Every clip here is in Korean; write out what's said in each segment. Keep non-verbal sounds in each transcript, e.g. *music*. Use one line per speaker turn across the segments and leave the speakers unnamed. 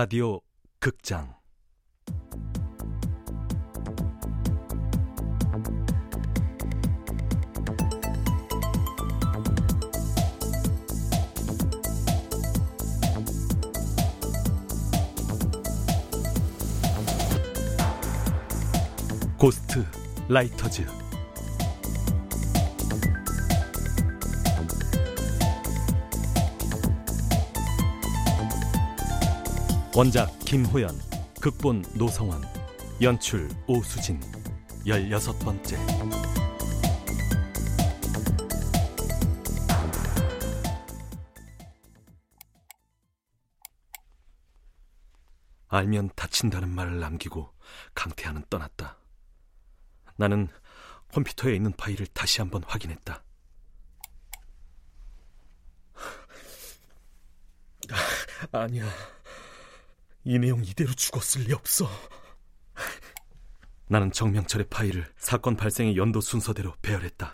라디오 극장. 고스트 라이터즈 원작 김호연 극본 노성원 연출 오수진 열여섯 번째 알면 다친다는 말을 남기고 강태하는 떠났다. 나는 컴퓨터에 있는 파일을 다시 한번 확인했다. 아니야. 이 내용 이대로 죽었을 리 없어. 나는 정명철의 파일을 사건 발생의 연도 순서대로 배열했다.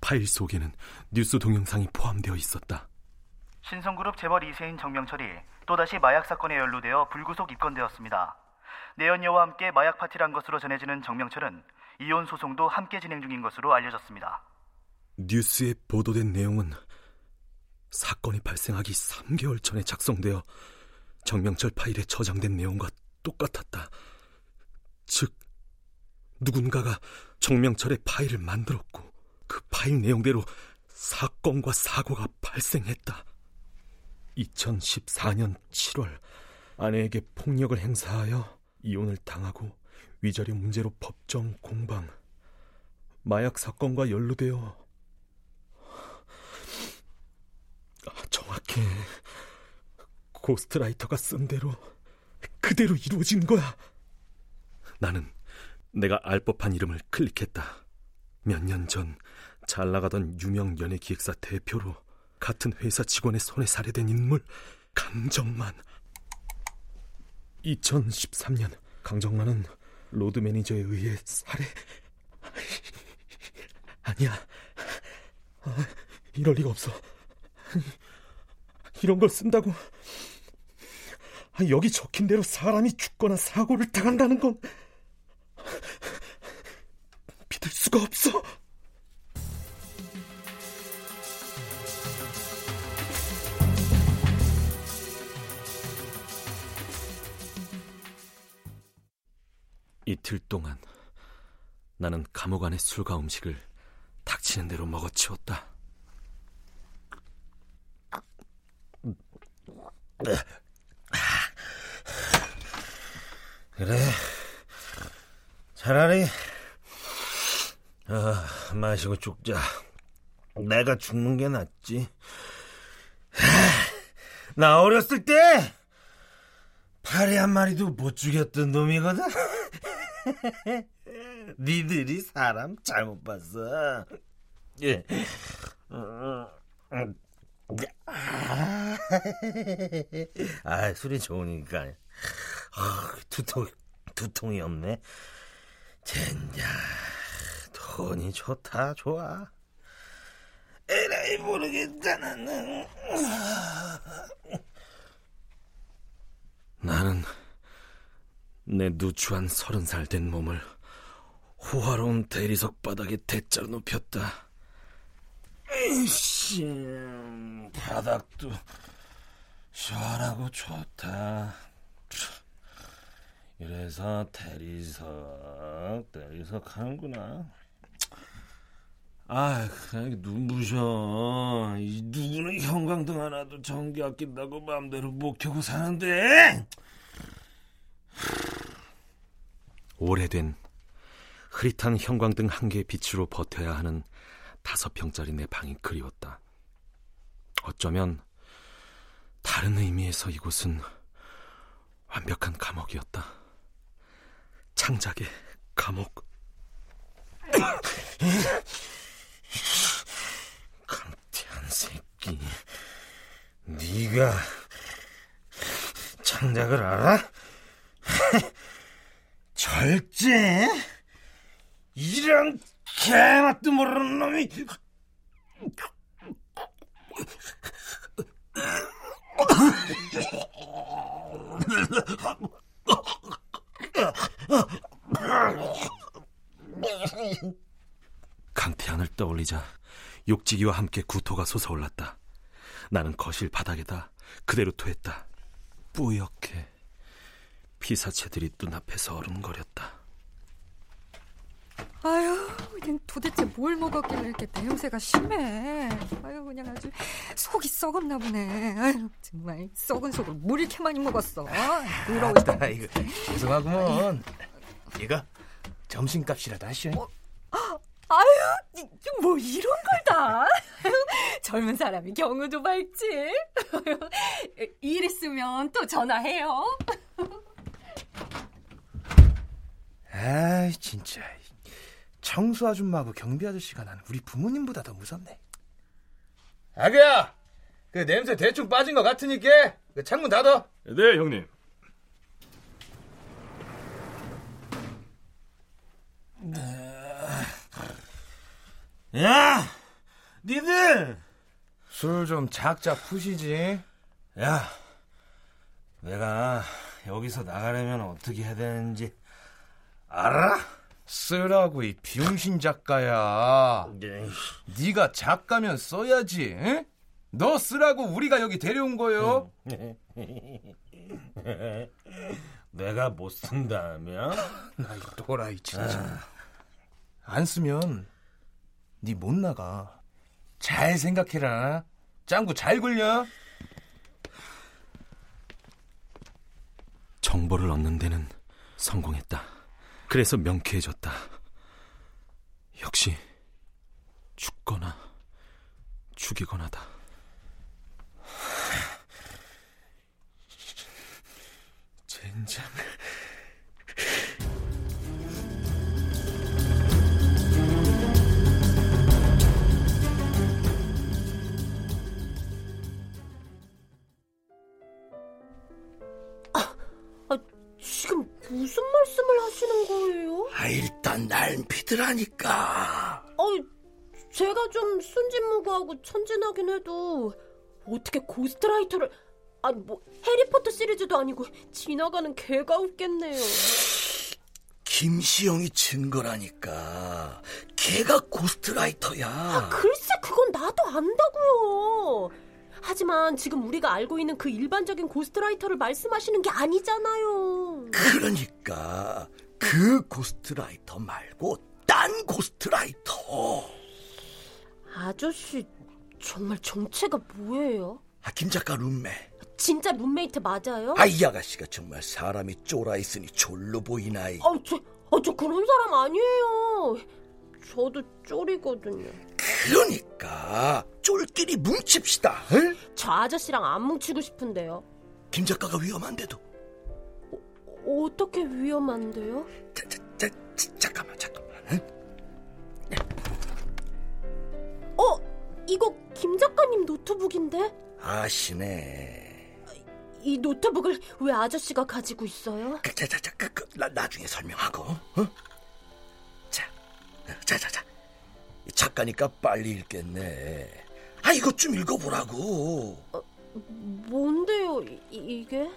파일 속에는 뉴스 동영상이 포함되어 있었다.
신성그룹 재벌 2세인 정명철이 또다시 마약 사건에 연루되어 불구속 입건되었습니다. 내연녀와 함께 마약 파티를 한 것으로 전해지는 정명철은 이혼 소송도 함께 진행 중인 것으로 알려졌습니다.
뉴스에 보도된 내용은 사건이 발생하기 3개월 전에 작성되어 정명철 파일에 저장된 내용과 똑같았다. 즉, 누군가가 정명철의 파일을 만들었고 그 파일 내용대로 사건과 사고가 발생했다. 2014년 7월 아내에게 폭력을 행사하여 이혼을 당하고 위자료 문제로 법정 공방 마약 사건과 연루되어 정확해. 고스트라이터가 쓴 대로 그대로 이루어진 거야. 나는 내가 알 법한 이름을 클릭했다. 몇 년 전 잘 나가던 유명 연예 기획사 대표로 같은 회사 직원의 손에 살해된 인물 강정만. 2013년 강정만은 로드 매니저에 의해 살해. 아니야. 아, 이럴 리가 없어. 이런 걸 쓴다고 여기 적힌 대로 사람이 죽거나 사고를 당한다는 건 믿을 수가 없어. 이틀 동안 나는 감옥 안의 술과 음식을 닥치는 대로 먹어치웠다.
그래. 차라리 아, 마시고 죽자. 내가 죽는 게 낫지. 나 어렸을 때 파리 한 마리도 못 죽였던 놈이거든. *laughs* 니들이 사람 잘못 봤어. 예. 아, 술이 좋으니까. 아, 두통, 두통이 없네. 젠장, 돈이 좋다, 좋아. 에라이, 모르겠다, 나는.
나는 내 누추한 서른 살 된 몸을 호화로운 대리석 바닥에 대자로 눕혔다.
에이씨, 바닥도 시원하고 좋다. 이래서 대리석, 대리석 하는구나. 아, 그냥 눈부셔. 이 누구는 형광등 하나도 전기 아낀다고 마음대로 못 켜고 사는데.
오래된 흐릿한 형광등 한 개의 빛으로 버텨야 하는 다섯 평짜리 내 방이 그리웠다. 어쩌면 다른 의미에서 이곳은 완벽한 감옥이었다. 창작의 감옥.
강태한 새끼, 네가 창작을 알아? *laughs* 절제? 이런 개맛도 모르는 놈이 *laughs*
강태환을 떠올리자 욕지기와 함께 구토가 솟아올랐다. 나는 거실 바닥에다 그대로 토했다. 뿌옇게 피사체들이 눈앞에서 얼음거렸다.
아유, 그냥 도대체 뭘 먹었길래 이렇게 냄새가 심해. 아유, 그냥 아주 속이 썩었나 보네. 아유, 정말 썩은 속을 물 이렇게 많이 먹었어. 더러워.
아, 이거 죄송하구먼. 이거 점심값이라도 하시오. 어?
아유, 뭐 이런 걸 다. 젊은 사람이 경우도 밝지. 일 있으면 또 전화해요.
아이, 진짜. 청수 아줌마하고 경비 아저씨가 나는 우리 부모님보다 더 무섭네. 아그야, 그 냄새 대충 빠진 것 같으니까 그 창문 닫아.
네, 형님.
야, 니들
술 좀 작자 푸시지.
야, 내가 여기서 나가려면 어떻게 해야 되는지 알아?
쓰라고 이 비용신 작가야.
네.
네가 작가면 써야지. 응? 너 쓰라고 우리가 여기 데려온 거요. *laughs*
내가 못 쓴다면?
나이 또라이 진짜. 안 쓰면 네 못 나가. 잘 생각해라. 짱구 잘 굴려.
정보를 얻는 데는 성공했다. 그래서 명쾌해졌다. 역시 죽거나 죽이거나다. 젠장.
무슨 말씀을 하시는 거예요?
아, 일단 날 믿으라니까.
어, 제가 좀 순진무구하고 천진하긴 해도 어떻게 ghostwriter를 아니 뭐 해리포터 시리즈도 아니고 지나가는 개가 웃겠네요.
김시영이 증거라니까. 걔가 ghostwriter야.
아, 글쎄 그건 나도 안다고요. 하지만 지금 우리가 알고 있는 그 일반적인 ghostwriter를 말씀하시는 게 아니잖아요.
그러니까 그 ghostwriter 말고 딴 ghostwriter.
아저씨 정말 정체가 뭐예요?
아, 김 작가 룸메.
진짜 룸메이트 맞아요?
아, 이 아가씨가 정말 사람이 쫄아 있으니 졸로 보이나이.
아, 저, 아, 저 그런 사람 아니에요. 저도 쫄이거든요.
그러니까 쫄끼리 뭉칩시다. 응?
저 아저씨랑 안 뭉치고 싶은데요.
김 작가가 위험한데도.
어, 어떻게 위험한데요?
자, 자, 자, 자, 잠깐만, 잠깐만. 응?
어, 이거 김 작가님 노트북인데?
아시네.
이 노트북을 왜 아저씨가 가지고 있어요?
그, 자, 자, 자, 그, 그, 나, 나중에 설명하고. 어? 자, 자, 자, 자. 작가니까 빨리 읽겠네. 아, 이것 좀 읽어보라고.
어, 뭔데요, 이, 이게?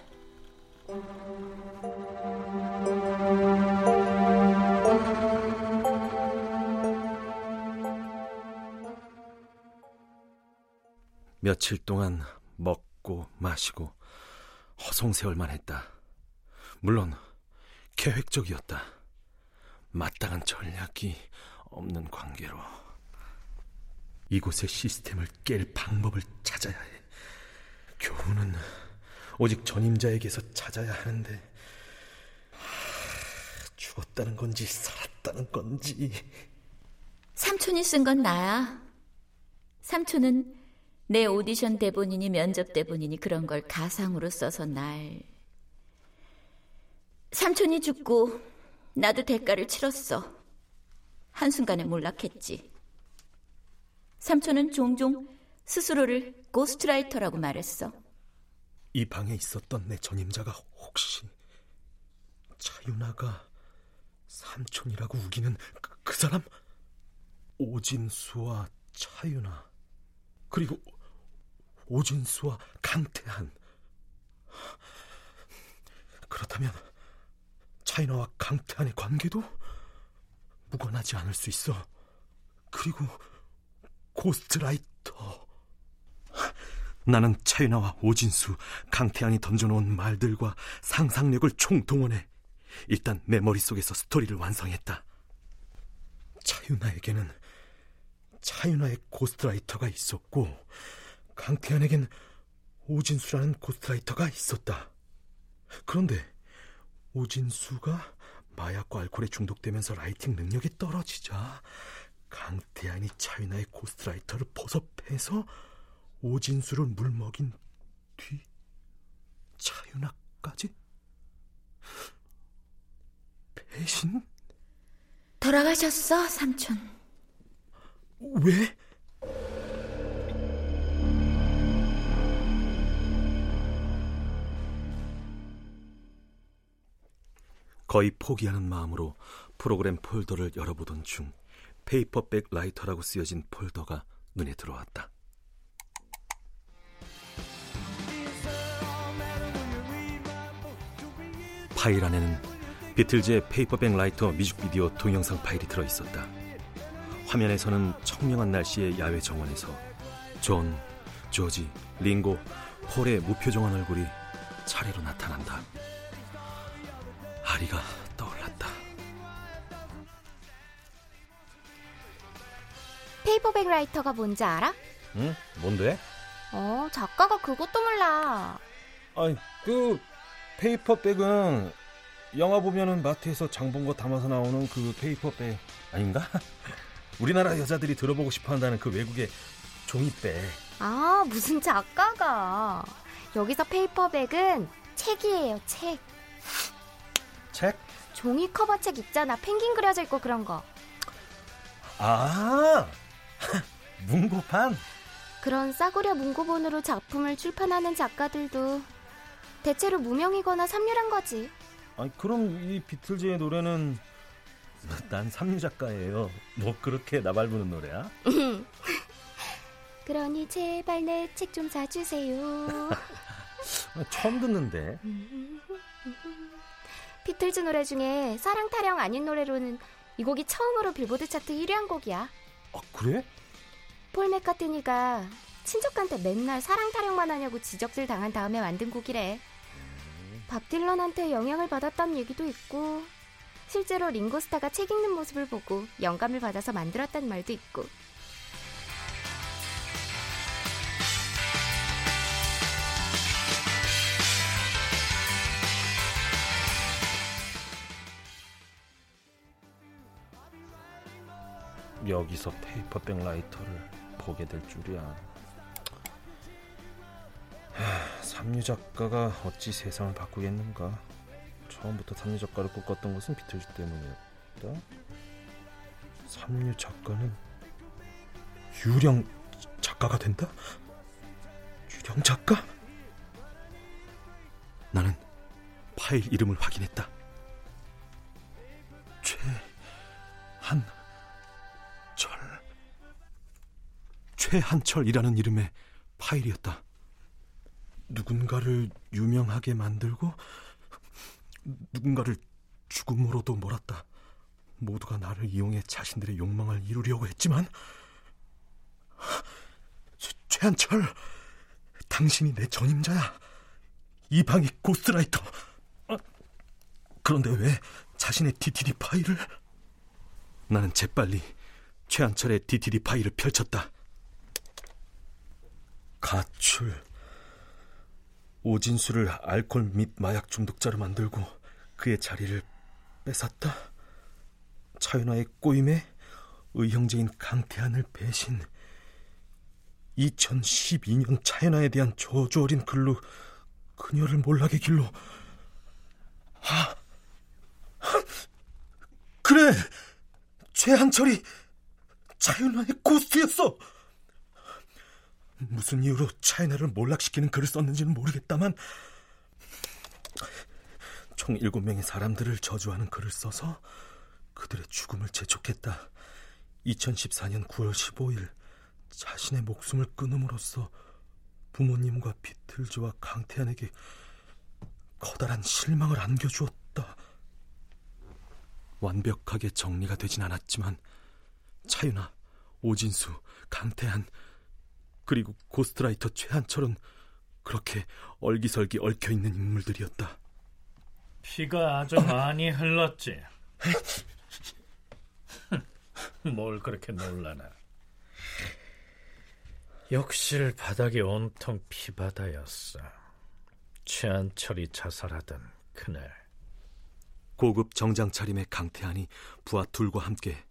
며칠 동안 먹고 마시고 허송세월만 했다. 물론 계획적이었다. 마땅한 전략이 없는 관계로 이곳의 시스템을 깰 방법을 찾아야 해. 교훈은 오직 전임자에게서 찾아야 하는데 하, 죽었다는 건지 살았다는 건지
삼촌이 쓴 건 나야. 삼촌은 내 오디션 대본이니 면접 대본이니 그런 걸 가상으로 써서 날. 삼촌이 죽고 나도 대가를 치렀어. 한순간에 몰락했지. 삼촌은 종종 스스로를 ghostwriter라고 말했어.
이 방에 있었던 내 전임자가 혹시 차윤아가 삼촌이라고 우기는 그, 그 사람? 오진수와 차윤아 그리고 오진수와 강태한
그렇다면 차이나와 강태한의 관계도 무관하지 않을 수 있어. 그리고 고스트라이터. 나는 차이나와 오진수, 강태한이 던져놓은 말들과 상상력을 총동원해 일단 내 머릿속에서 스토리를 완성했다. 차윤아에게는 차윤아의 ghostwriter가 있었고 강태한에겐 오진수라는 ghostwriter가 있었다. 그런데 오진수가 마약과 알코올에 중독되면서 writing 능력이 떨어지자 강태한이 차윤아의 ghostwriter를 포섭해서 오진수를 물먹인 뒤 차윤아까지 배신?
돌아가셨어, 삼촌.
왜? 거의 포기하는 마음으로 프로그램 폴더를 열어보던 중 Paperback Writer라고 쓰여진 폴더가 눈에 들어왔다. 파일 안에는 비틀즈의 Paperback Writer 뮤직비디오 동영상 파일이 들어있었다. 화면에서는 청명한 날씨의 야외 정원에서 존, 조지, 링고, 폴의 무표정한 얼굴이 차례로 나타난다. 아리가
paperback writer가 뭔지 알아?
응? 뭔데?
어, 작가가 그것도 몰라.
아니, 그 paper bag은 영화 보면은 마트에서 장 본 거 담아서 나오는 그 paper bag 아닌가? *laughs* 우리나라 여자들이 들어보고 싶어 한다는 그 외국의 종이백.
아, 무슨 작가가. 여기서 페이퍼백은 책이에요, 책.
책?
종이 커버 책 있잖아. 펭귄 그려져 있고 그런 거.
아, *laughs* 문고판?
그런 싸구려 문고본으로 작품을 출판하는 작가들도 대체로 무명이거나 삼류란 거지.
아니, 그럼 이 비틀즈의 노래는 난 삼류 작가예요. 뭐 그렇게 나발부는 노래야? *laughs*
그러니 제발 내 책 좀 사주세요. *laughs*
처음 듣는데.
비틀즈 노래 중에 사랑 타령 아닌 노래로는 이 곡이 처음으로 빌보드 차트 1위 한 곡이야.
아, 그래?
폴 맥카트니가 친척한테 맨날 사랑 타령만 하냐고 지적질 당한 다음에 만든 곡이래. 밥 딜런한테 영향을 받았다는 얘기도 있고 실제로 링고스타가 책 읽는 모습을 보고 영감을 받아서 만들었다는 말도 있고
여기서 Paperback Writer를 보게 될 줄이야. 하, 삼류 작가가 어찌 세상을 바꾸겠는가? 처음부터 삼류 작가를 꿈꿨던 것은 비틀즈 때문이었다. 삼류 작가는 유령 작가가 된다? 유령 작가? 나는 파일 이름을 확인했다. 최한철이라는 이름의 파일이었다. 누군가를 유명하게 만들고 누군가를 죽음으로도 몰았다. 모두가 나를 이용해 자신들의 욕망을 이루려고 했지만 최, 최한철 당신이 내 전임자야. 이방의 고스트라이터. 아, 그런데 왜 자신의 DTD 파일을 나는 재빨리 최한철의 DTD 파일을 펼쳤다. 가출. 오진수를 알코올 및 마약 중독자로 만들고 그의 자리를 뺏었다. 차윤화의 꼬임에 의형제인 강태한을 배신. 2012년 차윤화에 대한 저주 어린 글로 그녀를 몰락의 길로. 아, 그래! 최한철이 차윤화의 고스트였어. 무슨 이유로 차이나를 몰락시키는 글을 썼는지는 모르겠다만 총 7명의 사람들을 저주하는 글을 써서 그들의 죽음을 재촉했다. 2014년 9월 15일 자신의 목숨을 끊음으로써 부모님과 비틀즈와 강태한에게 커다란 실망을 안겨주었다. 완벽하게 정리가 되진 않았지만 차윤아, 오진수, 강태한 그리고 고스트라이터 최한철은 그렇게 얼기설기 얽혀있는 인물들이었다.
피가 아주 많이 흘렀지. *laughs* 뭘 그렇게 놀라나. 욕실 바닥이 온통 피바다였어. 최한철이 자살하던 그날.
고급 정장 차림의 강태한이 부하 둘과 함께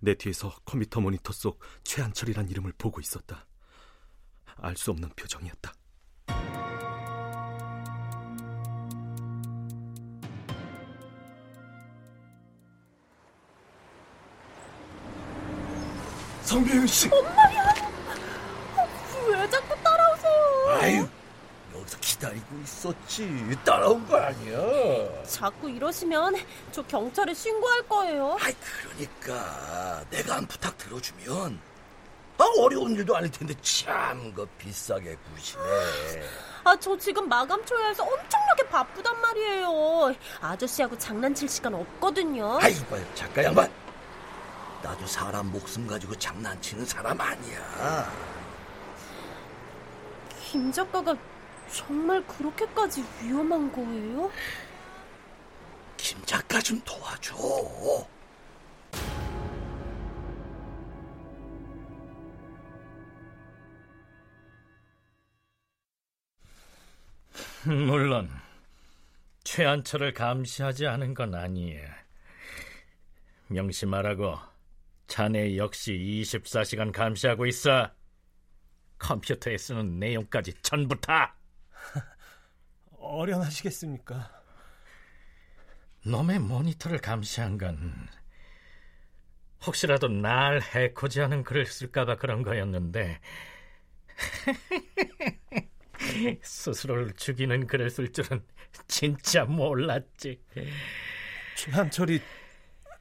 내 뒤에서 컴퓨터 모니터 속 최한철이란 이름을 보고 있었다. 알 수 없는 표정이었다.
성배윤 씨.
엄마야. 왜 자꾸 따라오세요?
아유, 여기서 기다리고 있었지. 따라온 거 아니야.
자꾸 이러시면 저 경찰에 신고할 거예요.
아이, 그러니까 내가 한 부탁 들어주면 아, 어려운 일도 아닐 텐데 참 그 비싸게 구시네.
아, 저 지금 마감 초야해서 엄청나게 바쁘단 말이에요. 아저씨하고 장난칠 시간 없거든요.
아이, 봐요, 작가 양반. 나도 사람 목숨 가지고 장난치는 사람 아니야.
김 작가가 정말 그렇게까지 위험한 거예요?
김 작가 좀 도와줘. *laughs*
물론 최한철을 감시하지 않은 건 아니에요. 명심하라고 자네 역시 24시간 감시하고 있어. 컴퓨터에 쓰는 내용까지 전부 다. *laughs*
어련하시겠습니까?
놈의 모니터를 감시한 건 혹시라도 날 해코지하는 글을 쓸까봐 그런 거였는데 *laughs* *laughs* 스스로를 죽이는 글을 쓸 줄은 진짜 몰랐지.
최한철이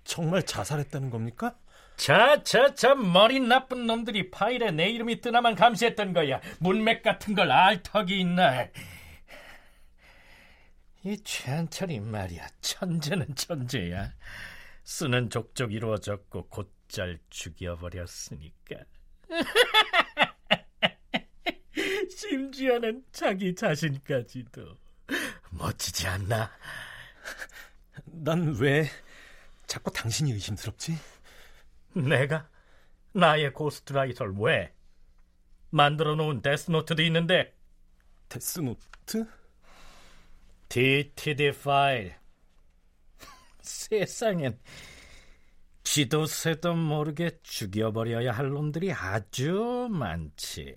정말 자살했다는 겁니까?
자, 자, 자, 머리 나쁜 놈들이 파일에 내 이름이 뜨나만 감시했던 거야. 문맥 같은 걸 알 턱이 있나. 이 최한철이 말이야, 천재는 천재야. 쓰는 족족 이루어졌고 곧잘 죽여버렸으니까. *laughs* 심지어는 자기 자신까지도 멋지지 않나?
난 왜 자꾸 당신이 의심스럽지?
내가 나의 ghostwriter를 왜 만들어 놓은 Death Note도 있는데
Death Note?
DTD 파일 *laughs* 세상엔 지도 새도 모르게 죽여버려야 할 놈들이 아주 많지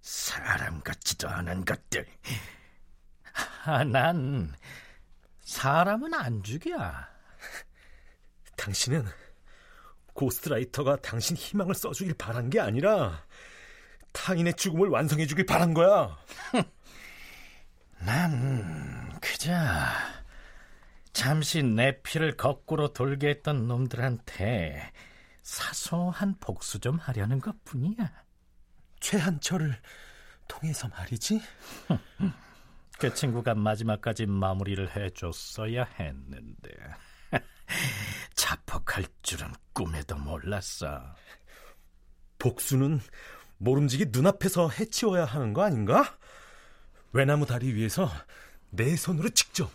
사람 같지도 않은 것들 아, 난 사람은 안 죽여
당신은 고스트라이터가 당신 희망을 써주길 바란 게 아니라 타인의 죽음을 완성해주길 바란 거야. *laughs*
난 그저 잠시 내 피를 거꾸로 돌게 했던 놈들한테 사소한 복수 좀 하려는 것 뿐이야.
최한철을 통해서 말이지?
그 친구가 마지막까지 마무리를 해줬어야 했는데 *laughs* 자폭할 줄은 꿈에도 몰랐어.
복수는 모름지기 눈앞에서 해치워야 하는 거 아닌가? 외나무 다리 위에서 내 손으로 직접.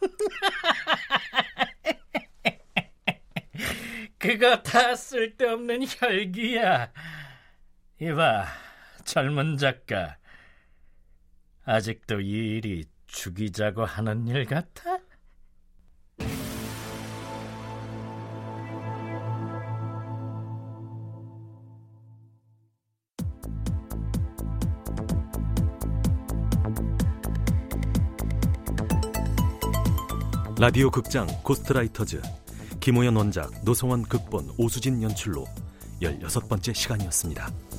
*laughs*
그거 다 쓸데없는 혈기야. 이봐, 젊은 작가. 아직도 이 일이 죽이자고 하는 일 같아?
라디오 극장 고스트라이터즈 김호연 원작 노성원 극본 오수진 연출로 16번째 시간이었습니다.